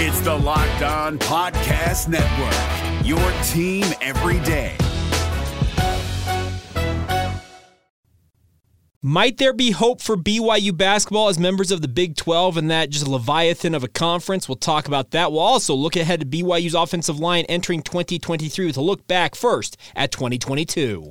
It's the Locked On Podcast Network, your team every day. Might there be hope for BYU basketball as members of the Big 12 and that just leviathan of a conference? We'll talk about that. We'll also look ahead to BYU's offensive line entering 2023 with a look back first at 2022.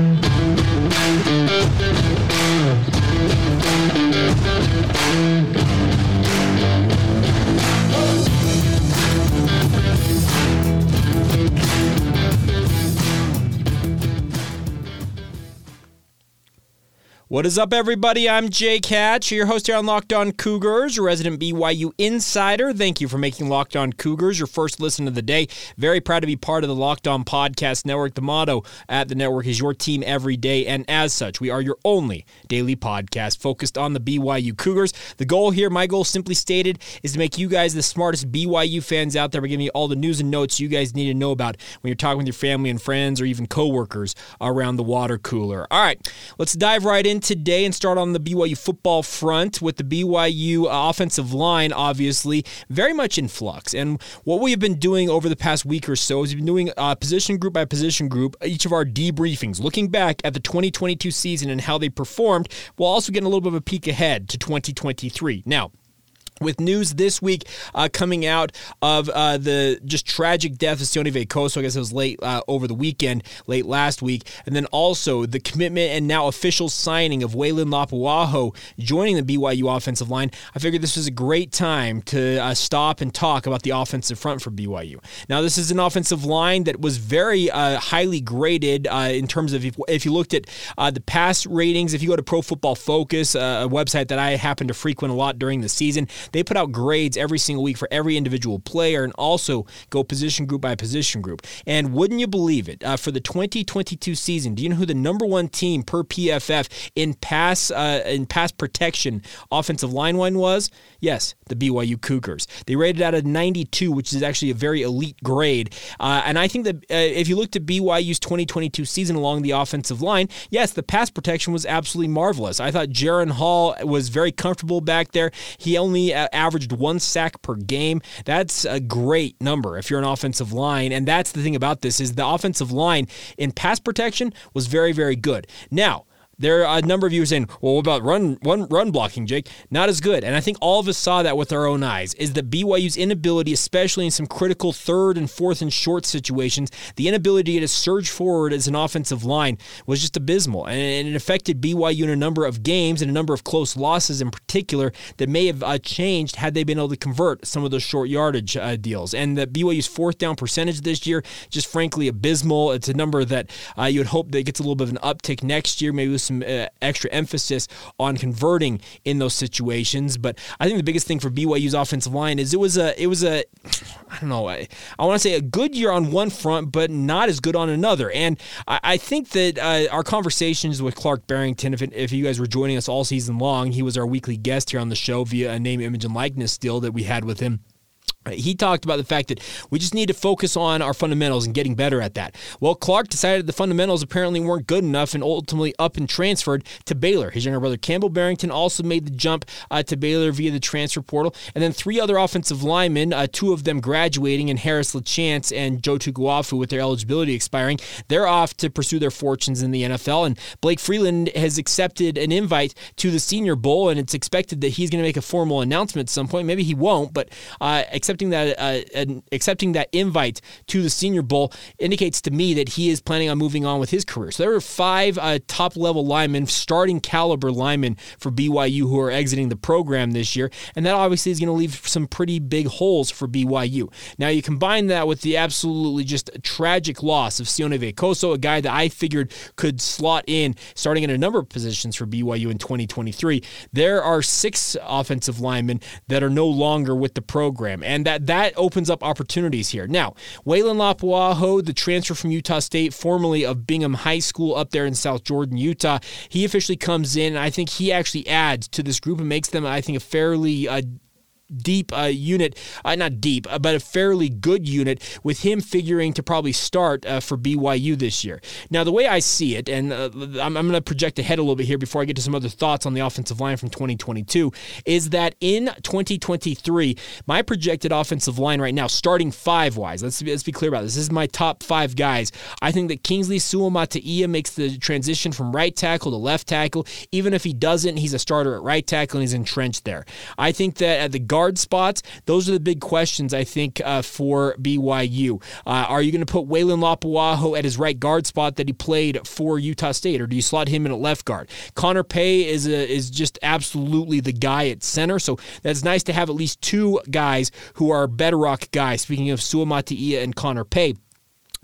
What is up, everybody? I'm Jake Hatch, your host here on Locked On Cougars, your resident BYU insider. Thank you for making Locked On Cougars your first listen of the day. Very proud to be part of the Locked On Podcast Network. The motto at the network is your team every day, and as such, we are your only daily podcast focused on the BYU Cougars. The goal here, my goal simply stated, is to make you guys the smartest BYU fans out there by giving you all the news and notes you guys need to know about when you're talking with your family and friends or even coworkers around the water cooler. All right, let's dive right today and start on the BYU football front with the BYU offensive line, obviously, very much in flux. And what we have been doing over the past week or so is we've been doing uh, position group by position group, each of our debriefings, looking back at the 2022 season and how they performed, while also getting a little bit of a peek ahead to 2023. Now, with news this week uh, coming out of uh, the just tragic death of Sione Veikoso, I guess it was late uh, over the weekend, late last week, and then also the commitment and now official signing of Weylin Lapuaho joining the BYU offensive line. I figured this was a great time to uh, stop and talk about the offensive front for BYU. Now, this is an offensive line that was very uh, highly graded uh, in terms of if, if you looked at the pass ratings, if you go to Pro Football Focus, a website that I happen to frequent a lot during the season, they put out grades every single week for every individual player and also go position group by position group. And wouldn't you believe it, uh, for the 2022 season, do you know who the number one team per PFF in pass uh, in pass protection offensive line one was? Yes, the BYU Cougars. They rated out of 92, which is actually a very elite grade. Uh, and I think that uh, if you looked at BYU's 2022 season along the offensive line, yes, the pass protection was absolutely marvelous. I thought Jaren Hall was very comfortable back there. He only averaged one sack per game. That's a great number if you're an offensive line. And that's the thing about this is the offensive line in pass protection was very, very good. Now, there are a number of you saying, "Well, what about run, run, run blocking, Jake?" Not as good, and I think all of us saw that with our own eyes. Is that BYU's inability, especially in some critical third and fourth and short situations, the inability to surge forward as an offensive line was just abysmal, and it affected BYU in a number of games and a number of close losses in particular that may have uh, changed had they been able to convert some of those short yardage uh, deals. And the BYU's fourth down percentage this year, just frankly abysmal. It's a number that uh, you would hope that gets a little bit of an uptick next year, maybe with some some uh, extra emphasis on converting in those situations. But I think the biggest thing for BYU's offensive line is it was a it was a I don't know I, I want to say a good year on one front, but not as good on another. And I, I think that uh, our conversations with Clark Barrington, if, if you guys were joining us all season long, he was our weekly guest here on the show via a name, image, and likeness deal that we had with him he talked about the fact that we just need to focus on our fundamentals and getting better at that. Well, Clark decided the fundamentals apparently weren't good enough and ultimately up and transferred to Baylor. His younger brother Campbell Barrington also made the jump uh, to Baylor via the transfer portal. And then three other offensive linemen, uh, two of them graduating, and Harris LaChance and Joe Tukuafu with their eligibility expiring, they're off to pursue their fortunes in the NFL. And Blake Freeland has accepted an invite to the Senior Bowl, and it's expected that he's going to make a formal announcement at some point. Maybe he won't, but uh, accepting that uh, accepting that invite to the Senior Bowl indicates to me that he is planning on moving on with his career. So there are five uh, top level linemen, starting caliber linemen for BYU who are exiting the program this year, and that obviously is going to leave some pretty big holes for BYU. Now you combine that with the absolutely just tragic loss of Sione Veikoso, a guy that I figured could slot in starting in a number of positions for BYU in 2023. There are six offensive linemen that are no longer with the program, and that that opens up opportunities here. Now, Weylin Lapuaho, the transfer from Utah State, formerly of Bingham High School up there in South Jordan, Utah, he officially comes in, and I think he actually adds to this group and makes them, I think, a fairly uh, deep uh, unit, uh, not deep, uh, but a fairly good unit with him figuring to probably start uh, for BYU this year. Now, the way I see it, and uh, I'm, I'm going to project ahead a little bit here before I get to some other thoughts on the offensive line from 2022, is that in 2023, my projected offensive line right now, starting five wise, let's, let's be clear about this. This is my top five guys. I think that Kingsley Suamataia makes the transition from right tackle to left tackle. Even if he doesn't, he's a starter at right tackle and he's entrenched there. I think that at the guard spots, those are the big questions, I think, uh, for BYU. Uh, are you going to put Weylin Lapuaho at his right guard spot that he played for Utah State, or do you slot him in at left guard? Connor Pay is a, is just absolutely the guy at center, so that's nice to have at least two guys who are bedrock guys. Speaking of Suamataia and Connor Pay.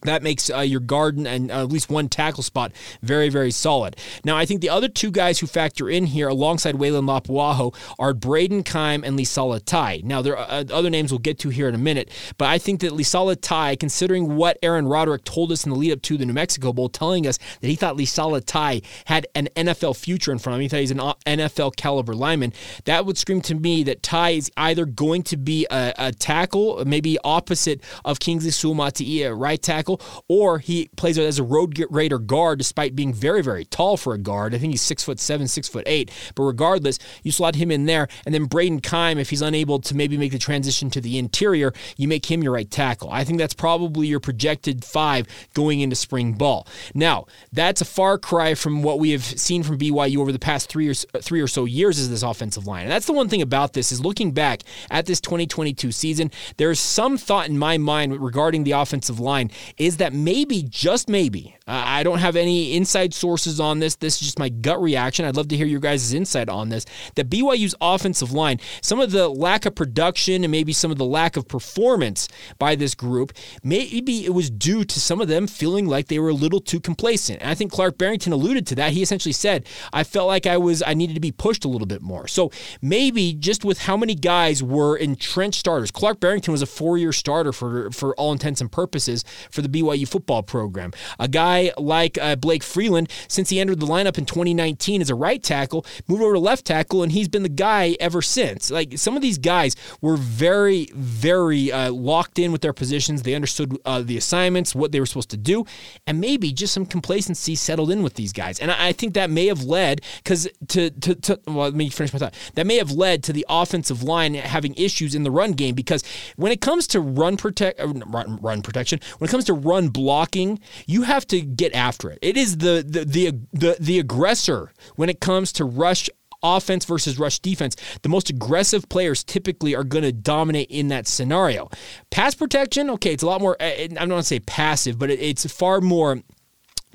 That makes uh, your garden and uh, at least one tackle spot very, very solid. Now, I think the other two guys who factor in here alongside Weylin Lapuaho are Brayden Keim and Lisala Tai. Now, there are uh, other names we'll get to here in a minute, but I think that Lisala Tai, considering what Aaron Roderick told us in the lead up to the New Mexico Bowl, telling us that he thought Lisala Tai had an NFL future in front of him, he thought he's an uh, NFL caliber lineman, that would scream to me that Tai is either going to be a, a tackle, maybe opposite of Kingsley Suamataia, right tackle tackle, or he plays as a road grader guard despite being very, very tall for a guard. I think he's six foot seven, six foot eight. But regardless, you slot him in there, and then Brayden Keim, if he's unable to maybe make the transition to the interior, you make him your right tackle. I think that's probably your projected five going into spring ball. Now, that's a far cry from what we have seen from BYU over the past three or uh, three or so years as this offensive line. And that's the one thing about this is looking back at this 2022 season, there's some thought in my mind regarding the offensive line is that maybe, just maybe, I don't have any inside sources on this. This is just my gut reaction. I'd love to hear your guys' insight on this. That BYU's offensive line, some of the lack of production and maybe some of the lack of performance by this group, maybe it was due to some of them feeling like they were a little too complacent. And I think Clark Barrington alluded to that. He essentially said, I felt like I was I needed to be pushed a little bit more. So maybe just with how many guys were entrenched starters. Clark Barrington was a four-year starter for for all intents and purposes for the the BYU football program. A guy like uh, Blake Freeland, since he entered the lineup in 2019 as a right tackle, moved over to left tackle, and he's been the guy ever since. Like some of these guys were very, very uh, locked in with their positions. They understood uh, the assignments, what they were supposed to do, and maybe just some complacency settled in with these guys. And I, I think that may have led because to, to, to well, let me finish my thought. That may have led to the offensive line having issues in the run game because when it comes to run protect uh, run, run protection, when it comes to run blocking, you have to get after it. It is the the the the, the aggressor when it comes to rush offense versus rush defense, the most aggressive players typically are going to dominate in that scenario. Pass protection, okay, it's a lot more, eh, eh, I'm not going to say passive, but it's far more in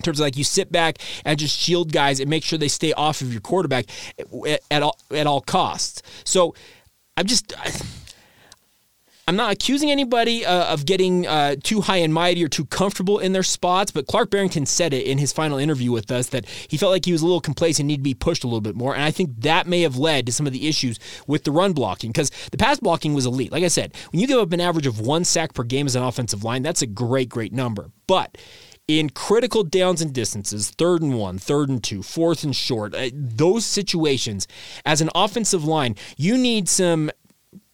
terms of like you sit back and just shield guys and make sure they stay off of your quarterback at, at all at all costs. So I'm just. I'm not accusing anybody uh, of getting uh, too high and mighty or too comfortable in their spots, but Clark Barrington said it in his final interview with us that he felt like he was a little complacent, needed to be pushed a little bit more. And I think that may have led to some of the issues with the run blocking because the pass blocking was elite. Like I said, when you give up an average of one sack per game as an offensive line, that's a great, great number. But in critical downs and distances, third and one, third and two, fourth and short, uh, those situations, as an offensive line, you need some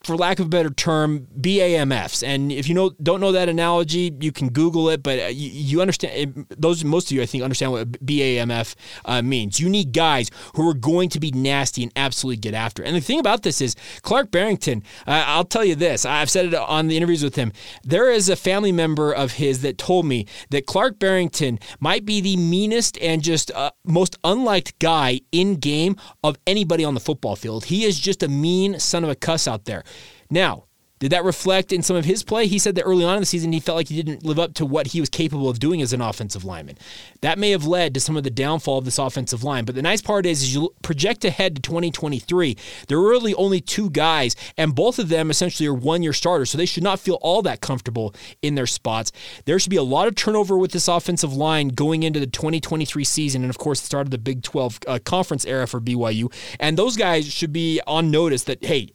for lack of a better term, BAMFs. And if you know don't know that analogy, you can Google it. But uh, you, you understand those. Most of you, I think, understand what BAMF uh, means. You need guys who are going to be nasty and absolutely get after. And the thing about this is Clark Barrington. Uh, I'll tell you this. I've said it on the interviews with him. There is a family member of his that told me that Clark Barrington might be the meanest and just uh, most unliked guy in game of anybody on the football field. He is just a mean son of a cuss out there. Now, did that reflect in some of his play? He said that early on in the season he felt like he didn't live up to what he was capable of doing as an offensive lineman. That may have led to some of the downfall of this offensive line. But the nice part is, as you project ahead to 2023, there are really only two guys, and both of them essentially are one year starters, so they should not feel all that comfortable in their spots. There should be a lot of turnover with this offensive line going into the 2023 season, and of course, the start of the Big 12 uh, conference era for BYU. And those guys should be on notice that, hey,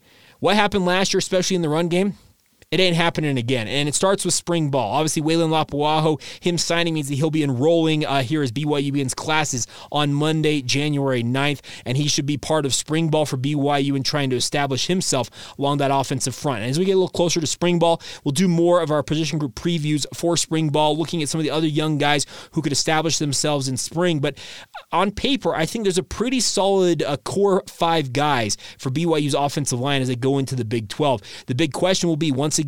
what happened last year, especially in the run game? It ain't happening again. And it starts with spring ball. Obviously, Weylin Lapuaho, him signing means that he'll be enrolling uh, here as BYU begins classes on Monday, January 9th, and he should be part of spring ball for BYU and trying to establish himself along that offensive front. And as we get a little closer to spring ball, we'll do more of our position group previews for spring ball, looking at some of the other young guys who could establish themselves in spring. But on paper, I think there's a pretty solid uh, core five guys for BYU's offensive line as they go into the Big 12. The big question will be once again,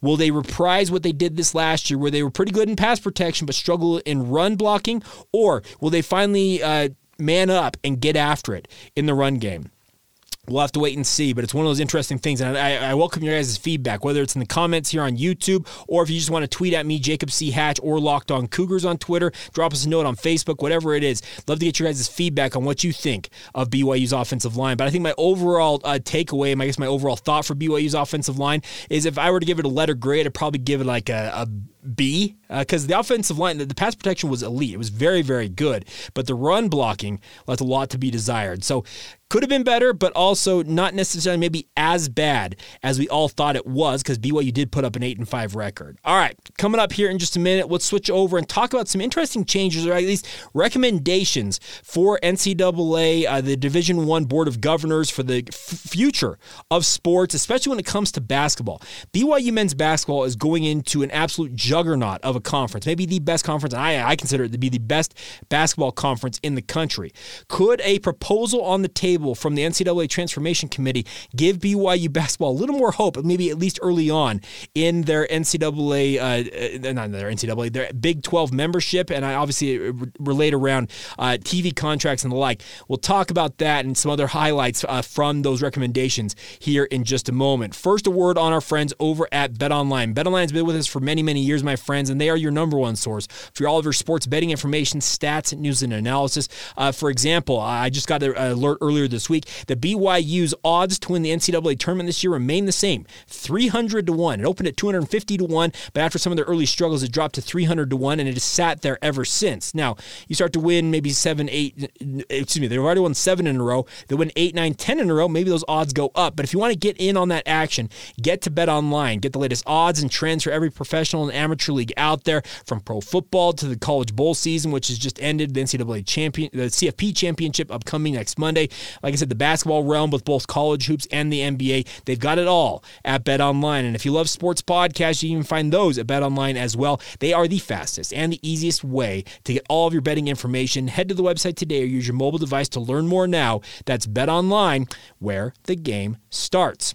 will they reprise what they did this last year, where they were pretty good in pass protection but struggle in run blocking, or will they finally uh, man up and get after it in the run game? We'll have to wait and see, but it's one of those interesting things. And I, I, welcome your guys' feedback, whether it's in the comments here on YouTube or if you just want to tweet at me, Jacob C. Hatch, or Locked On Cougars on Twitter. Drop us a note on Facebook, whatever it is. Love to get your guys' feedback on what you think of BYU's offensive line. But I think my overall uh, takeaway, I guess my overall thought for BYU's offensive line is if I were to give it a letter grade, I'd probably give it like a, a B because uh, the offensive line, the, the, pass protection was elite. It was very, very good, but the run blocking left a lot to be desired. So could have been better, but also not necessarily maybe as bad as we all thought it was because BYU did put up an eight and five record. All right, coming up here in just a minute, let's switch over and talk about some interesting changes or at least recommendations for NCAA, uh, the Division One Board of Governors for the f- future of sports, especially when it comes to basketball. BYU men's basketball is going into an absolute juggernaut of a conference, maybe the best conference. I, I consider it to be the best basketball conference in the country. Could a proposal on the table from the NCAA Transformation Committee give BYU basketball a little more hope, maybe at least early on in their NCAA, uh, uh, not their NCAA, their Big 12 membership, and I obviously relate around uh, TV contracts and the like. We'll talk about that and some other highlights uh, from those recommendations here in just a moment. First, a word on our friends over at BetOnline. BetOnline has been with us for many, many years, my friends, and they are your number one source for all of your sports betting information, stats, news, and analysis. Uh, for example, I just got an alert earlier this week that BYU's odds to win the NCAA tournament this year remain the same 300 to 1. It opened at 250 to 1, but after some of their early struggles, it dropped to 300 to 1, and it has sat there ever since. Now, you start to win maybe seven, eight, excuse me, they've already won seven in a row. They win eight, nine, ten in a row. Maybe those odds go up. But if you want to get in on that action, get to Bet Online. Get the latest odds and trends for every professional and amateur league out there, from pro football to the college bowl season, which has just ended. The NCAA champion, the CFP championship upcoming next Monday. Like I said, the basketball realm with both college hoops and the NBA, they've got it all at Bet Online. And if you love sports podcasts, you can find those at Bet Online as well. They are the fastest and the easiest way to get all of your betting information. Head to the website today or use your mobile device to learn more now. That's Bet Online, where the game starts.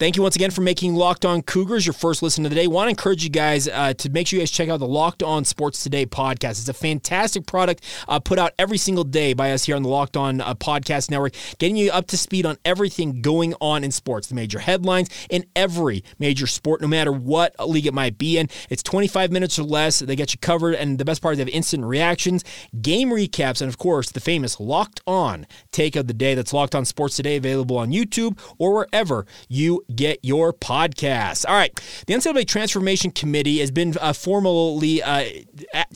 Thank you once again for making Locked On Cougars your first listen of the day. Want to encourage you guys uh, to make sure you guys check out the Locked On Sports Today podcast. It's a fantastic product uh, put out every single day by us here on the Locked On uh, Podcast Network, getting you up to speed on everything going on in sports, the major headlines in every major sport, no matter what league it might be in. It's 25 minutes or less. They get you covered, and the best part is they have instant reactions, game recaps, and of course, the famous Locked On take of the day. That's Locked On Sports Today, available on YouTube or wherever you get your podcasts. All right. The NCAA Transformation Committee has been uh, formally uh,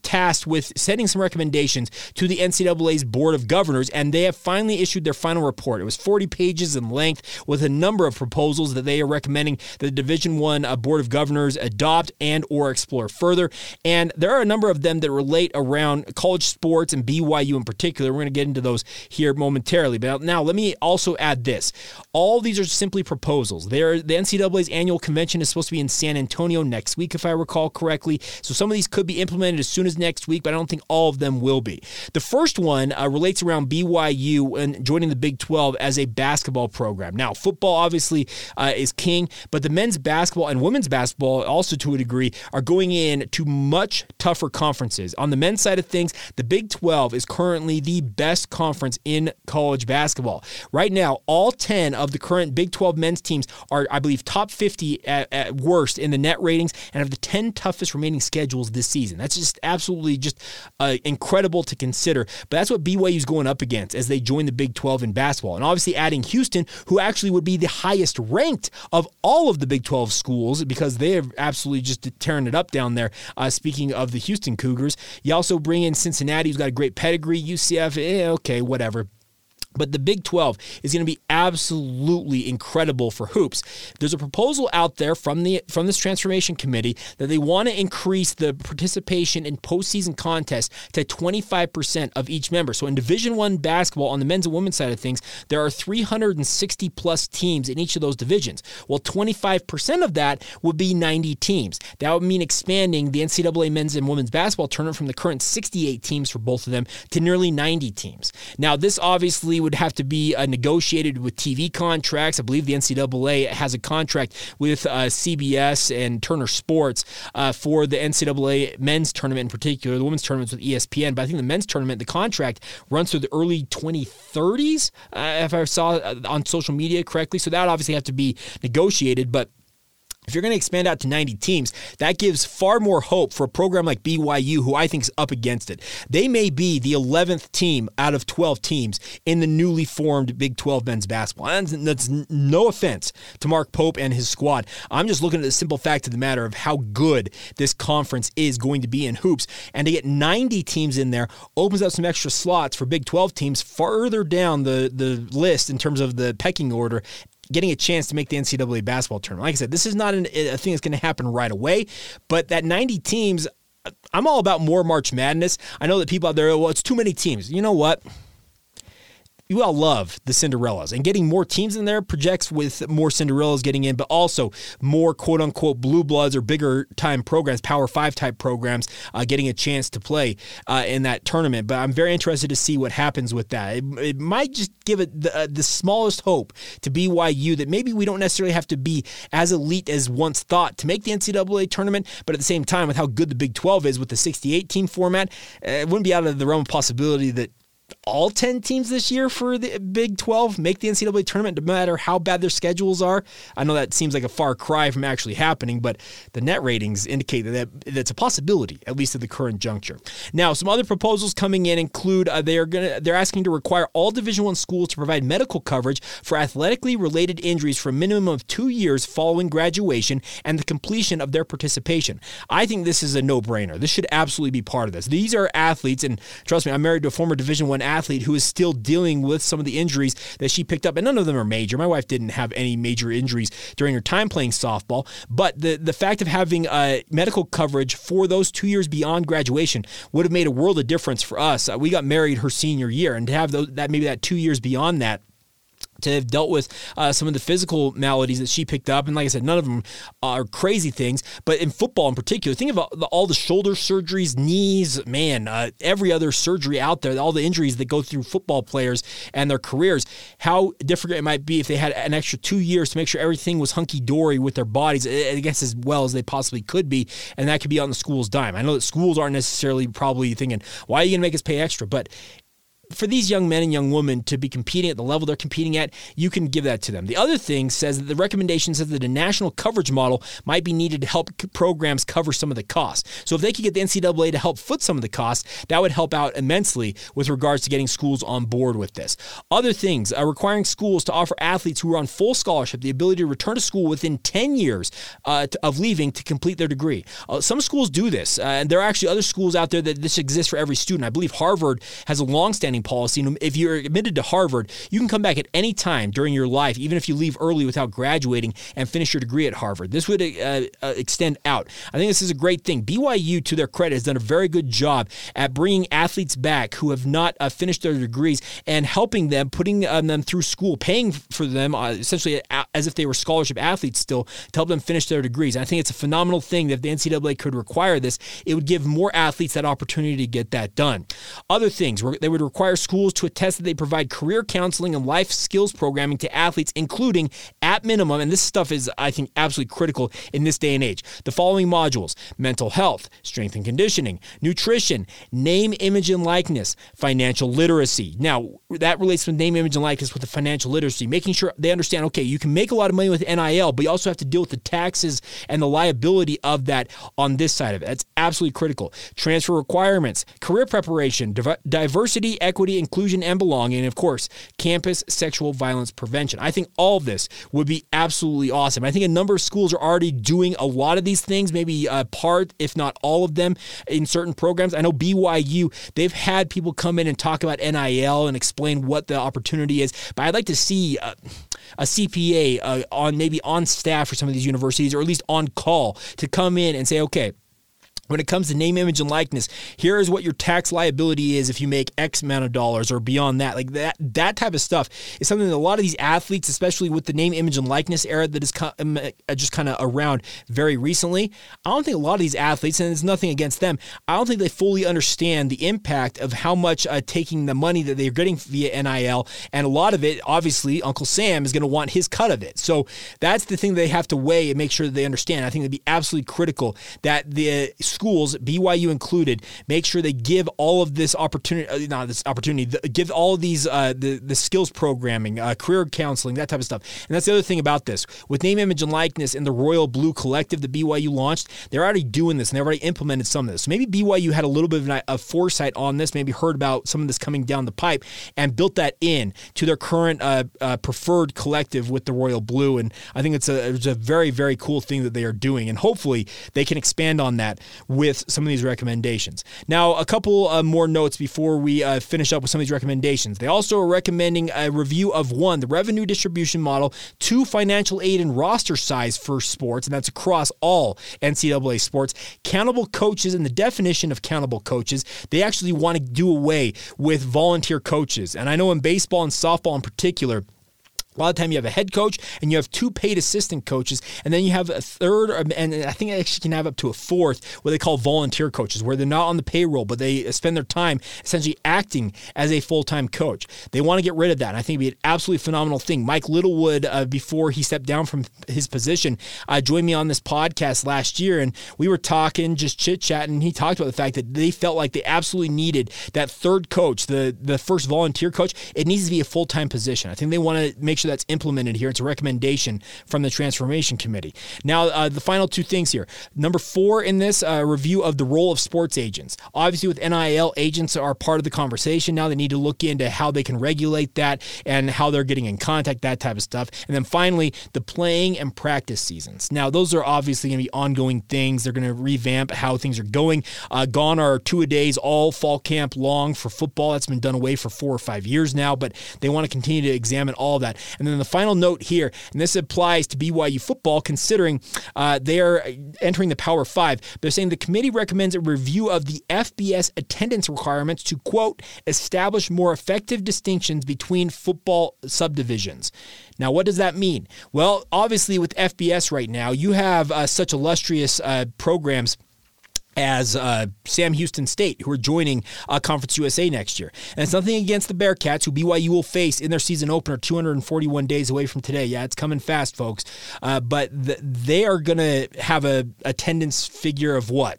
tasked with setting some recommendations to the NCAA's Board of Governors, and they have finally issued their final report. It was 40 pages in length with a number of proposals that they are recommending that the Division One uh, Board of Governors adopt and or explore further. And there are a number of them that relate around college sports and BYU in particular. We're going to get into those here momentarily. But now let me also add this. All these are simply proposals. They there, the NCAA's annual convention is supposed to be in San Antonio next week, if I recall correctly. So some of these could be implemented as soon as next week, but I don't think all of them will be. The first one uh, relates around BYU and joining the Big 12 as a basketball program. Now, football obviously uh, is king, but the men's basketball and women's basketball, also to a degree, are going in to much tougher conferences. On the men's side of things, the Big 12 is currently the best conference in college basketball. Right now, all 10 of the current Big 12 men's teams are, I believe, top 50 at, at worst in the net ratings and have the 10 toughest remaining schedules this season. That's just absolutely just uh, incredible to consider. But that's what BYU is going up against as they join the Big 12 in basketball. And obviously adding Houston, who actually would be the highest ranked of all of the Big 12 schools because they are absolutely just tearing it up down there. Uh, speaking of the Houston Cougars, you also bring in Cincinnati, who's got a great pedigree. UCF, eh, okay, whatever. But the Big 12 is going to be absolutely incredible for hoops. There's a proposal out there from the from this transformation committee that they want to increase the participation in postseason contests to 25% of each member. So in Division One basketball, on the men's and women's side of things, there are 360 plus teams in each of those divisions. Well, 25% of that would be 90 teams. That would mean expanding the NCAA men's and women's basketball tournament from the current 68 teams for both of them to nearly 90 teams. Now, this obviously would have to be uh, negotiated with TV contracts. I believe the NCAA has a contract with uh, CBS and Turner Sports uh, for the NCAA men's tournament in particular. The women's tournament's with ESPN, but I think the men's tournament, the contract runs through the early 2030s, uh, if I saw uh, on social media correctly. So that obviously have to be negotiated, but if you're going to expand out to 90 teams, that gives far more hope for a program like BYU, who I think is up against it. They may be the 11th team out of 12 teams in the newly formed Big 12 men's basketball. And that's no offense to Mark Pope and his squad. I'm just looking at the simple fact of the matter of how good this conference is going to be in hoops. And to get 90 teams in there opens up some extra slots for Big 12 teams farther down the, the list in terms of the pecking order getting a chance to make the NCAA basketball tournament. Like I said, this is not an, a thing that's going to happen right away, but that 90 teams, I'm all about more March Madness. I know that people out there, oh, well, it's too many teams. You know what? You all love the Cinderellas, and getting more teams in there projects with more Cinderellas getting in, but also more quote unquote blue bloods or bigger time programs, Power Five type programs, uh, getting a chance to play uh, in that tournament. But I'm very interested to see what happens with that. It, it might just give it the, uh, the smallest hope to BYU that maybe we don't necessarily have to be as elite as once thought to make the NCAA tournament, but at the same time, with how good the Big 12 is with the 68 team format, uh, it wouldn't be out of the realm of possibility that all 10 teams this year for the Big 12 make the NCAA tournament, no matter how bad their schedules are. I know that seems like a far cry from actually happening, but the net ratings indicate that that's a possibility, at least at the current juncture. Now, some other proposals coming in include uh, they're gonna they're asking to require all Division One schools to provide medical coverage for athletically related injuries for a minimum of two years following graduation and the completion of their participation. I think this is a no-brainer. This should absolutely be part of this. These are athletes, and trust me, I'm married to a former Division One athlete who is still dealing with some of the injuries that she picked up, and none of them are major. My wife didn't have any major injuries during her time playing softball, but the the fact of having uh, medical coverage for those two years beyond graduation would have made a world of difference for us. Uh, we got married her senior year, and to have those, that maybe that two years beyond that to have dealt with uh, some of the physical maladies that she picked up. And like I said, none of them are crazy things, but in football in particular, think about all the shoulder surgeries, knees, man, uh, every other surgery out there, all the injuries that go through football players and their careers, how different it might be if they had an extra two years to make sure everything was hunky dory with their bodies, I guess as well as they possibly could be. And that could be on the school's dime. I know that schools aren't necessarily probably thinking, why are you going to make us pay extra? But for these young men and young women to be competing at the level they're competing at, you can give that to them. The other thing says that the recommendation says that a national coverage model might be needed to help programs cover some of the costs. So if they could get the NCAA to help foot some of the costs, that would help out immensely with regards to getting schools on board with this. Other things uh, requiring schools to offer athletes who are on full scholarship the ability to return to school within 10 years uh, to, of leaving to complete their degree. Uh, some schools do this, uh, and there are actually other schools out there that this exists for every student. I believe Harvard has a long-standing policy. If you're admitted to Harvard, you can come back at any time during your life, even if you leave early without graduating and finish your degree at Harvard. This would uh, uh, extend out. I think this is a great thing. BYU, to their credit, has done a very good job at bringing athletes back who have not uh, finished their degrees and helping them, putting um, them through school, paying for them uh, essentially as if they were scholarship athletes still to help them finish their degrees. And I think it's a phenomenal thing that if the NCAA could require this, it would give more athletes that opportunity to get that done. Other things, they would require schools to attest that they provide career counseling and life skills programming to athletes, including at minimum, and this stuff is, I think, absolutely critical in this day and age, the following modules mental health, strength and conditioning, nutrition, name, image, and likeness, financial literacy. Now, that relates with name, image, and likeness with the financial literacy, making sure they understand okay, you can make a lot of money with NIL, but you also have to deal with the taxes and the liability of that on this side of it. That's absolutely critical. Transfer requirements, career preparation, diversity, equity, inclusion, and belonging, and of course, campus sexual violence prevention. I think all of this would be absolutely awesome. I think a number of schools are already doing a lot of these things, maybe a part, if not all of them, in certain programs. I know BYU, they've had people come in and talk about NIL and explain what the opportunity is, but I'd like to see. Uh, a CPA uh, on maybe on staff for some of these universities, or at least on call to come in and say, okay, when it comes to name, image, and likeness, here is what your tax liability is if you make X amount of dollars or beyond that. Like that, that type of stuff is something that a lot of these athletes, especially with the name, image, and likeness era that is um, uh, just kind of around very recently, I don't think a lot of these athletes, and it's nothing against them, I don't think they fully understand the impact of how much uh, taking the money that they're getting via NIL, and a lot of it, obviously, Uncle Sam is going to want his cut of it. So that's the thing they have to weigh and make sure that they understand. I think it'd be absolutely critical that the schools, BYU included, make sure they give all of this opportunity, uh, not this opportunity, give all these uh, the the skills programming, uh, career counseling, that type of stuff. And that's the other thing about this with name, image, and likeness in the Royal Blue Collective that BYU launched. They're already doing this and they've already implemented some of this. So maybe BYU had a little bit of a foresight on this, maybe heard about some of this coming down the pipe and built that in to their current uh, uh, preferred collective with the Royal Blue. And I think it's a, it's a very very cool thing that they are doing, and hopefully they can expand on that with some of these recommendations. Now, a couple uh, more notes before we uh, finish up with some of these recommendations. They also are recommending a review of one, the revenue distribution model, two, financial aid and roster size for sports, and that's across all NCAA sports, countable coaches, and the definition of countable coaches. They actually want to do away with volunteer coaches. And I know in baseball and softball in particular, a lot of time you have a head coach and you have two paid assistant coaches, and then you have a third, and I think I actually can have up to a fourth, what they call volunteer coaches, where they're not on the payroll, but they spend their time essentially acting as a full time coach. They want to get rid of that. And I think it'd be an absolutely phenomenal thing. Mike Littlewood, uh, before he stepped down from his position, uh, joined me on this podcast last year, and we were talking, just chit chatting. And he talked about the fact that they felt like they absolutely needed that third coach, the the first volunteer coach. It needs to be a full time position. I think they want to make sure that's implemented here. It's a recommendation from the Transformation Committee. Now, uh, the final two things here. Number four in this uh, review of the role of sports agents. Obviously, with NIL, agents are part of the conversation. Now they need to look into how they can regulate that and how they're getting in contact, that type of stuff. And then finally, the playing and practice seasons. Now, those are obviously going to be ongoing things. They're going to revamp how things are going. Uh, gone are two a days, all fall camp long for football. That's been done away for four or five years now, but they want to continue to examine all that. And then the final note here, and this applies to BYU football, considering uh, they are entering the Power Five. They're saying the committee recommends a review of the FBS attendance requirements to, quote, establish more effective distinctions between football subdivisions. Now, what does that mean? Well, obviously, with FBS right now, you have uh, such illustrious uh, programs as uh, Sam Houston State, who are joining uh, Conference USA next year. And it's nothing against the Bearkats, who BYU will face in their season opener 241 days away from today. Yeah, it's coming fast, folks. Uh, but th- they are going to have a attendance figure of what?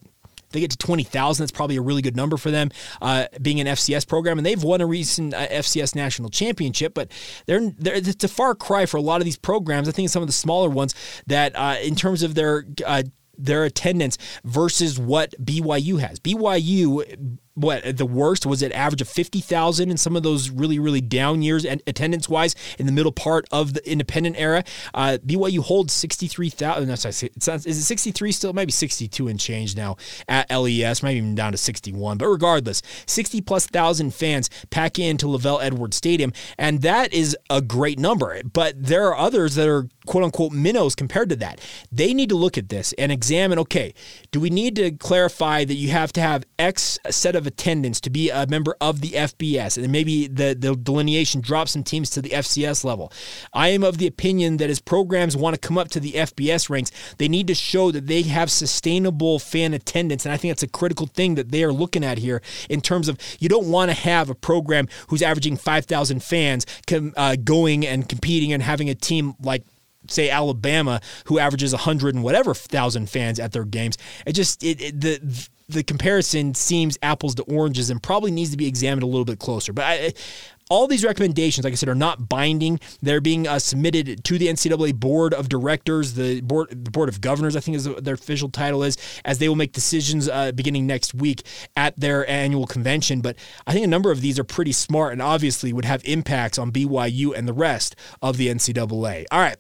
they get to 20,000, that's probably a really good number for them, uh, being an FCS program. And they've won a recent uh, FCS national championship, but they're, they're, it's a far cry for a lot of these programs. I think some of the smaller ones that, uh, in terms of their uh, their attendance versus what BYU has. BYU what the worst was it average of 50,000 in some of those really really down years and attendance wise in the middle part of the independent era? Uh, BYU holds 63,000 no, sorry, not, is it 63 still? Maybe 62 and change now at LES maybe even down to 61 but regardless 60 plus thousand fans pack into LaVell Edwards Stadium and that is a great number. But there are others that are quote unquote minnows compared to that. They need to look at this and examine okay do we need to clarify that you have to have X set of of attendance to be a member of the FBS, and maybe the, the delineation drops some teams to the FCS level. I am of the opinion that as programs want to come up to the FBS ranks, they need to show that they have sustainable fan attendance, and I think that's a critical thing that they are looking at here in terms of you don't want to have a program who's averaging 5,000 fans com, uh, going and competing and having a team like say Alabama, who averages 100 and whatever thousand fans at their games. It just it, it, the the comparison seems apples to oranges and probably needs to be examined a little bit closer. But I, all these recommendations, like I said, are not binding. They're being uh, submitted to the NCAA Board of Directors, the board, the Board of Governors, I think is their official title is, as they will make decisions uh, beginning next week at their annual convention. But I think a number of these are pretty smart and obviously would have impacts on BYU and the rest of the NCAA. All right.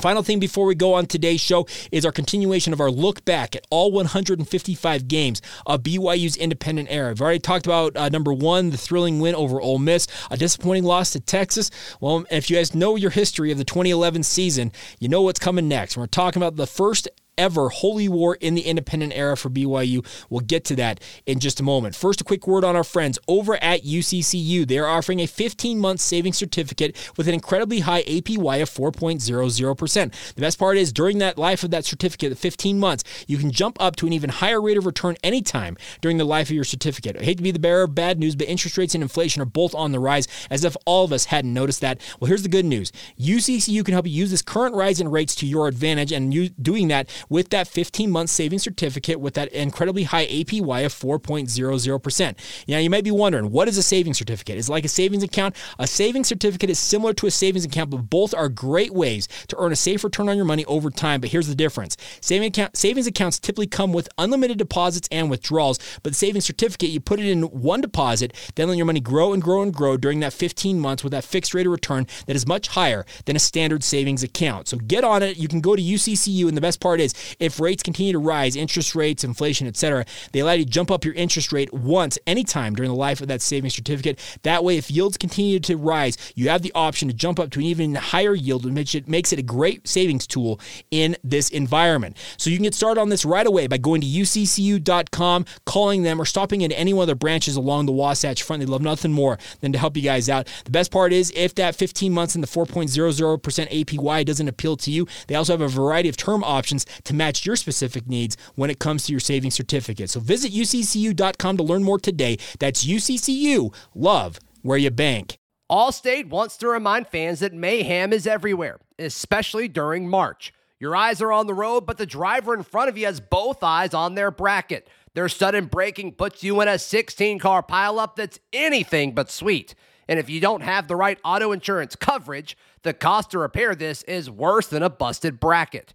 Final thing before we go on today's show is our continuation of our look back at all 155 games of BYU's independent era. I've already talked about uh, number one, the thrilling win over Ole Miss, a disappointing loss to Texas. Well, if you guys know your history of the 2011 season, you know what's coming next. We're talking about the first ever holy war in the independent era for BYU. We'll get to that in just a moment. First, a quick word on our friends over at UCCU. They are offering a 15 month savings certificate with an incredibly high APY of 4.00%. The best part is during that life of that certificate, the 15 months, you can jump up to an even higher rate of return anytime during the life of your certificate. I hate to be the bearer of bad news, but interest rates and inflation are both on the rise, as if all of us hadn't noticed that. Well, here's the good news UCCU can help you use this current rise in rates to your advantage, and you doing that with that 15 month savings certificate with that incredibly high APY of 4.00%. Now, you might be wondering, what is a savings certificate? It's like a savings account? A savings certificate is similar to a savings account, but both are great ways to earn a safe return on your money over time. But here's the difference savings, account, savings accounts typically come with unlimited deposits and withdrawals, but the savings certificate, you put it in one deposit, then let your money grow and grow and grow during that 15 months with that fixed rate of return that is much higher than a standard savings account. So get on it. You can go to UCCU, and the best part is if rates continue to rise, interest rates, inflation, etc., they allow you to jump up your interest rate once, anytime during the life of that savings certificate. That way, if yields continue to rise, you have the option to jump up to an even higher yield, which it makes it a great savings tool in this environment. So you can get started on this right away by going to uccu.com, calling them, or stopping into any one of their branches along the Wasatch Front. They love nothing more than to help you guys out. The best part is if that 15 months and the 4.00% APY doesn't appeal to you, they also have a variety of term options to match your specific needs when it comes to your savings certificate. So visit uccu.com to learn more today. That's UCCU. Love where you bank. Allstate wants to remind fans that mayhem is everywhere, especially during March. Your eyes are on the road, but the driver in front of you has both eyes on their bracket. Their sudden braking puts you in a 16 car pileup that's anything but sweet. And if you don't have the right auto insurance coverage, the cost to repair this is worse than a busted bracket.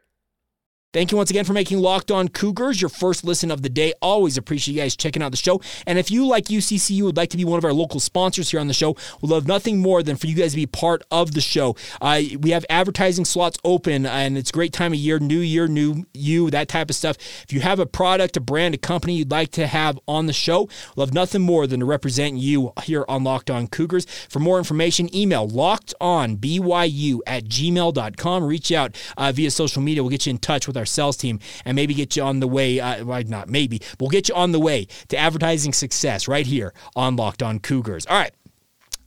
Thank you once again for making Locked On Cougars your first listen of the day. Always appreciate you guys checking out the show. And if you, like UCCU, would like to be one of our local sponsors here on the show, we'd love nothing more than for you guys to be part of the show. Uh, we have advertising slots open, and it's great time of year, new year, new you, that type of stuff. If you have a product, a brand, a company you'd like to have on the show, love nothing more than to represent you here on Locked On Cougars. For more information, email lockedonbyu at gmail.com. Reach out uh, via social media. We'll get you in touch with our sales team and maybe get you on the way. Uh, well, not maybe, we'll get you on the way to advertising success right here on Locked On Cougars. All right.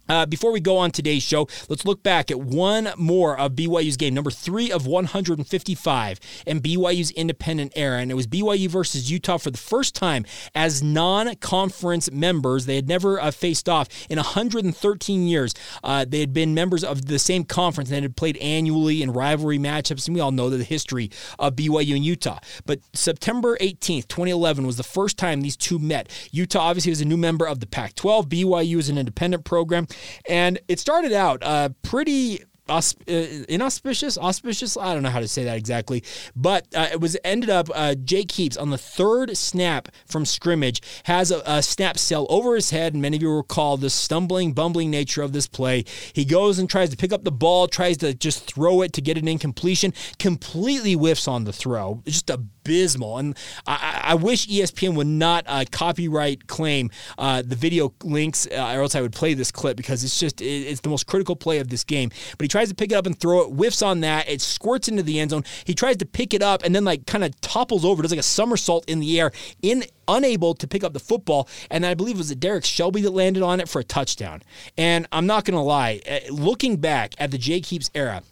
Uh, before we go on today's show, let's look back at one more of BYU's game, number three of 155 in BYU's independent era. And it was BYU versus Utah for the first time as non conference members. They had never uh, faced off in 113 years. Uh, they had been members of the same conference and had played annually in rivalry matchups. And we all know the history of BYU and Utah. But September 18th, 2011 was the first time these two met. Utah obviously was a new member of the Pac 12, BYU is an independent program. And it started out uh, pretty Ausp- uh, inauspicious, auspicious. I don't know how to say that exactly, but uh, it was ended up. Uh, Jake Heaps on the third snap from scrimmage has a, a, snap cell over his head, and many of you recall the stumbling, bumbling nature of this play. He goes and tries to pick up the ball, tries to just throw it to get an incompletion, completely whiffs on the throw. Just a abysmal. And I, I wish ESPN would not uh, copyright claim uh, the video links, uh, or else I would play this clip because it's just it, it's the most critical play of this game. But he tries to pick it up and throw it, whiffs on that, it squirts into the end zone. He tries to pick it up and then like kind of topples over, does like a somersault in the air, in unable to pick up the football. And I believe it was Derrick Shelby that landed on it for a touchdown. And I'm not going to lie, uh, looking back at the Jake Heaps era,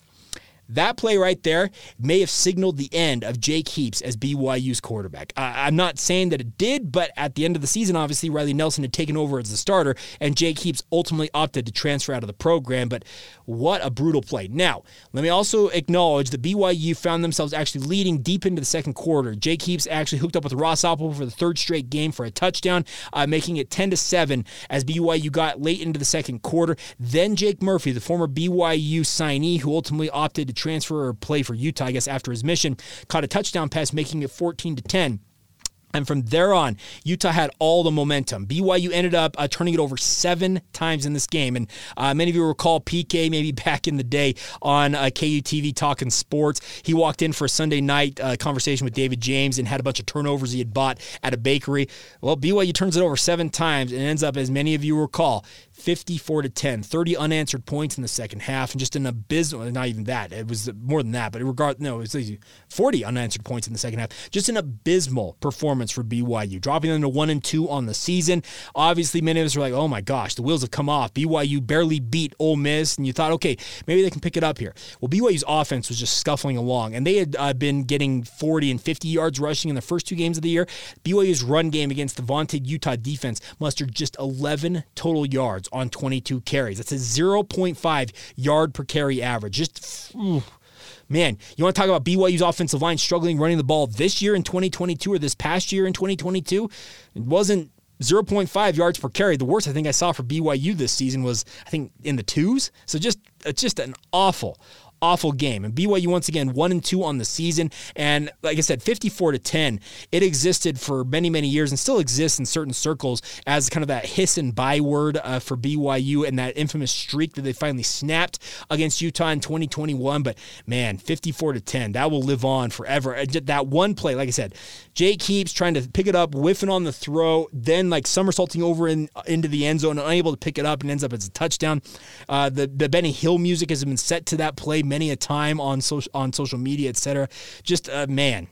that play right there may have signaled the end of Jake Heaps as BYU's quarterback. I, am not saying that it did, but at the end of the season, obviously, Riley Nelson had taken over as the starter, and Jake Heaps ultimately opted to transfer out of the program. But what a brutal play. Now, let me also acknowledge that BYU found themselves actually leading deep into the second quarter. Jake Heaps actually hooked up with Ross Apo for the third straight game for a touchdown, uh, making it 10 to 7 as BYU got late into the second quarter. Then Jake Murphy, the former BYU signee who ultimately opted to transfer or play for Utah, I guess, after his mission, caught a touchdown pass, making it 14 to 10. And from there on, Utah had all the momentum. BYU ended up uh, turning it over seven times in this game. And uh, many of you recall PK maybe back in the day on uh, KUTV talking sports. He walked in for a Sunday night uh, conversation with David James and had a bunch of turnovers he had bought at a bakery. Well, BYU turns it over seven times and ends up, as many of you recall, 54 to 10, 30 unanswered points in the second half, and just an abysmal, not even that, it was more than that, but regard, no, it was 40 unanswered points in the second half. Just an abysmal performance for BYU, dropping them to one and two on the season. Obviously, many of us were like, oh my gosh, the wheels have come off. BYU barely beat Ole Miss, and you thought, okay, maybe they can pick it up here. Well, BYU's offense was just scuffling along, and they had uh, been getting 40 and 50 yards rushing in the first two games of the year. BYU's run game against the vaunted Utah defense mustered just 11 total yards on 22 carries. That's a 0.5 yard per carry average. Just. Man, you want to talk about BYU's offensive line struggling running the ball this year in 2022 or this past year in 2022? It wasn't 0.5 yards per carry. The worst I think I saw for BYU this season was I think in the twos. So just it's just an awful, awful game. And BYU once again one and two on the season, and like I said, 54 to 10. It existed for many many years and still exists in certain circles as kind of that hiss and byword uh, for BYU and that infamous streak that they finally snapped against Utah in 2021. But man, 54 to 10, that will live on forever. That one play, like I said, Jake keeps trying to pick it up, whiffing on the throw, then like somersaulting over in, into the end zone, unable to pick it up, and ends up as a touchdown. Uh, the the Benny Hill music has been set to that play many a time on social on social media, etc. Just uh, man,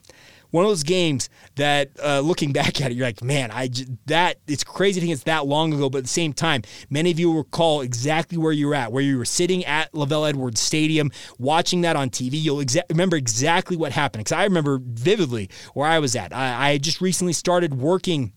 one of those games that uh, looking back at it, you're like, man, I that it's crazy to think it's that long ago, but at the same time, many of you recall exactly where you're at, where you were sitting at LaVell Edwards Stadium watching that on TV. You'll exa- remember exactly what happened because I remember vividly where I was at. I, I just recently started working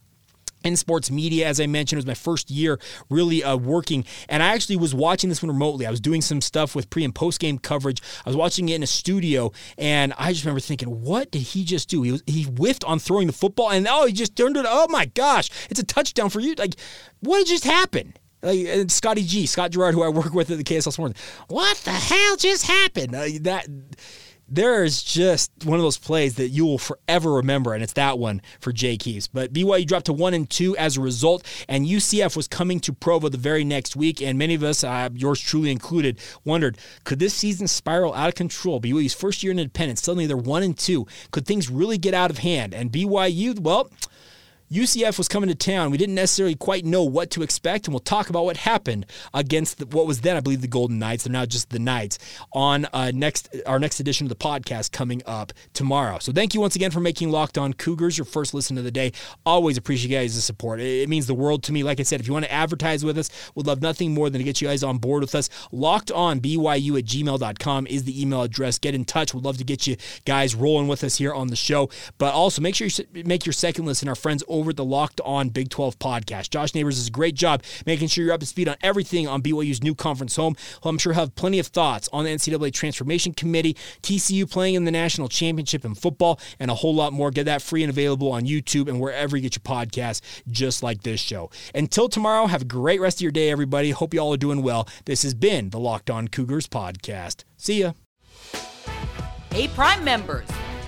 in sports media, as I mentioned, it was my first year really uh, working, and I actually was watching this one remotely. I was doing some stuff with pre and post game coverage. I was watching it in a studio, and I just remember thinking, "What did he just do? He was, he whiffed on throwing the football, and oh, he just turned it. Oh my gosh, it's a touchdown for you! Like, what just happened?" Like Scotty G, Scott Garrard, who I work with at the KSL Sports. What the hell just happened? Uh, that there is just one of those plays that you will forever remember, and it's that one for Jake Heaps. But BYU dropped to one and two as a result, and UCF was coming to Provo the very next week, and many of us, uh, yours truly included, wondered could this season spiral out of control? BYU's first year in independence, suddenly they're one and two. Could things really get out of hand? And BYU, well UCF was coming to town. We didn't necessarily quite know what to expect, and we'll talk about what happened against the, what was then, I believe, the Golden Knights. They're now just the Knights on uh, next our next edition of the podcast coming up tomorrow. So thank you once again for making Locked On Cougars your first listen of the day. Always appreciate you guys' support. It, it means the world to me. Like I said, if you want to advertise with us, we'd love nothing more than to get you guys on board with us. Locked on BYU at gmail.com is the email address. Get in touch. We'd love to get you guys rolling with us here on the show. But also make sure you make your second listen our friends over at the Locked On Big 12 podcast. Josh Neighbors does a great job making sure you're up to speed on everything on BYU's new conference home. I'm sure have plenty of thoughts on the NCAA Transformation Committee, TCU playing in the national championship in football, and a whole lot more. Get that free and available on YouTube and wherever you get your podcasts, just like this show. Until tomorrow, have a great rest of your day, everybody. Hope you all are doing well. This has been the Locked On Cougars podcast. See ya. Hey, Prime members,